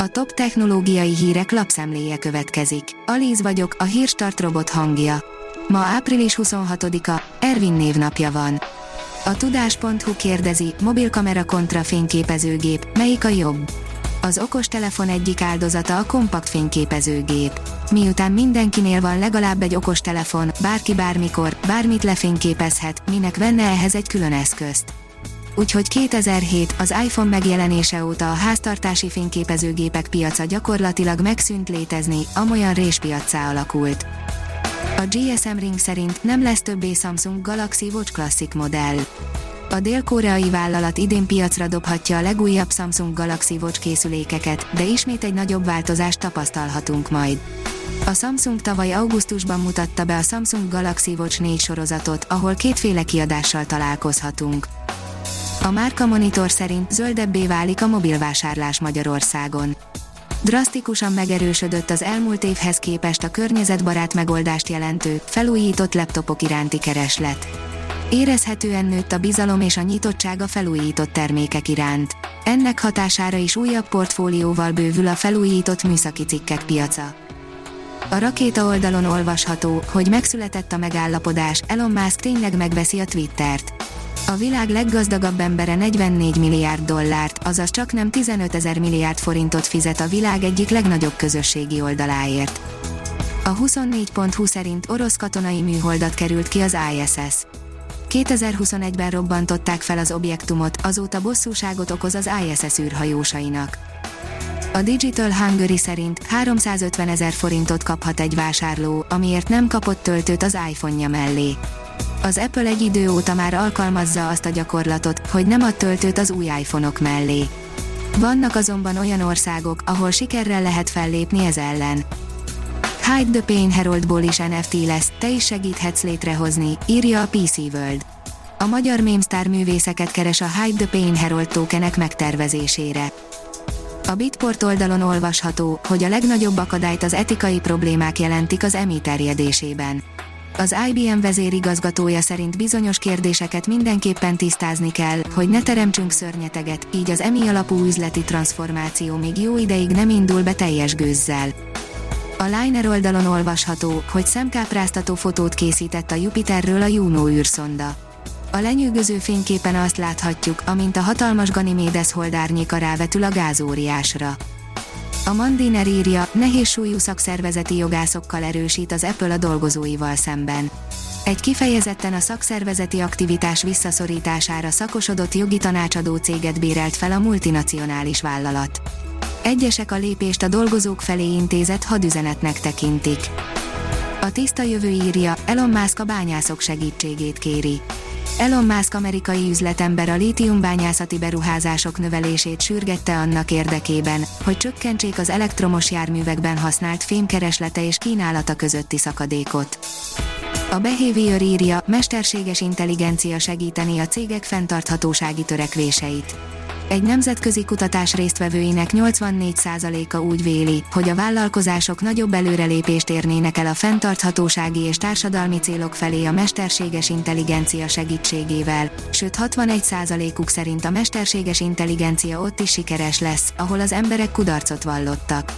A top technológiai hírek lapszemléje következik. Alíz vagyok, a hírstart robot hangja. Ma április 26-a, Ervin névnapja van. A tudás.hu kérdezi, mobilkamera kontra fényképezőgép, melyik a jobb? Az okostelefon egyik áldozata a kompakt fényképezőgép. Miután mindenkinél van legalább egy okostelefon, bárki bármikor, bármit lefényképezhet, minek venne ehhez egy külön eszközt úgyhogy 2007 az iPhone megjelenése óta a háztartási fényképezőgépek piaca gyakorlatilag megszűnt létezni, amolyan réspiaccá alakult. A GSM Ring szerint nem lesz többé Samsung Galaxy Watch Classic modell. A dél-koreai vállalat idén piacra dobhatja a legújabb Samsung Galaxy Watch készülékeket, de ismét egy nagyobb változást tapasztalhatunk majd. A Samsung tavaly augusztusban mutatta be a Samsung Galaxy Watch 4 sorozatot, ahol kétféle kiadással találkozhatunk. A Márka Monitor szerint zöldebbé válik a mobilvásárlás Magyarországon. Drasztikusan megerősödött az elmúlt évhez képest a környezetbarát megoldást jelentő, felújított laptopok iránti kereslet. Érezhetően nőtt a bizalom és a nyitottság a felújított termékek iránt. Ennek hatására is újabb portfólióval bővül a felújított műszaki cikkek piaca. A rakéta oldalon olvasható, hogy megszületett a megállapodás, Elon Musk tényleg megveszi a Twittert. A világ leggazdagabb embere 44 milliárd dollárt, azaz csak nem 15 ezer milliárd forintot fizet a világ egyik legnagyobb közösségi oldaláért. A 24.20 szerint orosz katonai műholdat került ki az ISS. 2021-ben robbantották fel az objektumot, azóta bosszúságot okoz az ISS űrhajósainak. A Digital Hungary szerint 350 ezer forintot kaphat egy vásárló, amiért nem kapott töltőt az iPhone-ja mellé. Az Apple egy idő óta már alkalmazza azt a gyakorlatot, hogy nem ad töltőt az új iPhone-ok mellé. Vannak azonban olyan országok, ahol sikerrel lehet fellépni ez ellen. Hide the Pain Heroldból is NFT lesz, te is segíthetsz létrehozni, írja a PC World. A magyar mémsztár művészeket keres a Hide the Pain Herold tokenek megtervezésére. A Bitport oldalon olvasható, hogy a legnagyobb akadályt az etikai problémák jelentik az emi terjedésében. Az IBM vezérigazgatója szerint bizonyos kérdéseket mindenképpen tisztázni kell, hogy ne teremtsünk szörnyeteget, így az emi alapú üzleti transformáció még jó ideig nem indul be teljes gőzzel. A Liner oldalon olvasható, hogy szemkápráztató fotót készített a Jupiterről a Juno űrszonda. A lenyűgöző fényképen azt láthatjuk, amint a hatalmas Ganymedes holdárnyéka rávetül a gázóriásra. A Mandiner írja, nehéz súlyú szakszervezeti jogászokkal erősít az Apple a dolgozóival szemben. Egy kifejezetten a szakszervezeti aktivitás visszaszorítására szakosodott jogi tanácsadó céget bérelt fel a multinacionális vállalat. Egyesek a lépést a dolgozók felé intézett hadüzenetnek tekintik. A tiszta jövő írja, Elon Musk a bányászok segítségét kéri. Elon Musk amerikai üzletember a lítiumbányászati beruházások növelését sürgette annak érdekében, hogy csökkentsék az elektromos járművekben használt fémkereslete és kínálata közötti szakadékot. A Behavior írja, mesterséges intelligencia segíteni a cégek fenntarthatósági törekvéseit. Egy nemzetközi kutatás résztvevőinek 84%-a úgy véli, hogy a vállalkozások nagyobb előrelépést érnének el a fenntarthatósági és társadalmi célok felé a mesterséges intelligencia segítségével, sőt 61%-uk szerint a mesterséges intelligencia ott is sikeres lesz, ahol az emberek kudarcot vallottak.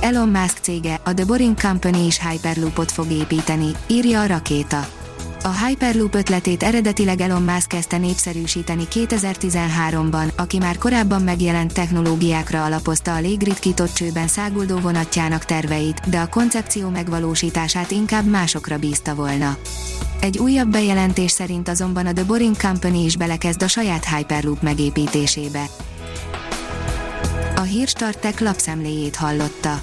Elon Musk cége, a The Boring Company is Hyperloopot fog építeni, írja a rakéta. A Hyperloop ötletét eredetileg Elon Musk kezdte népszerűsíteni 2013-ban, aki már korábban megjelent technológiákra alapozta a légritkított csőben száguldó vonatjának terveit, de a koncepció megvalósítását inkább másokra bízta volna. Egy újabb bejelentés szerint azonban a The Boring Company is belekezd a saját Hyperloop megépítésébe. A hírstartek lapszemléjét hallotta.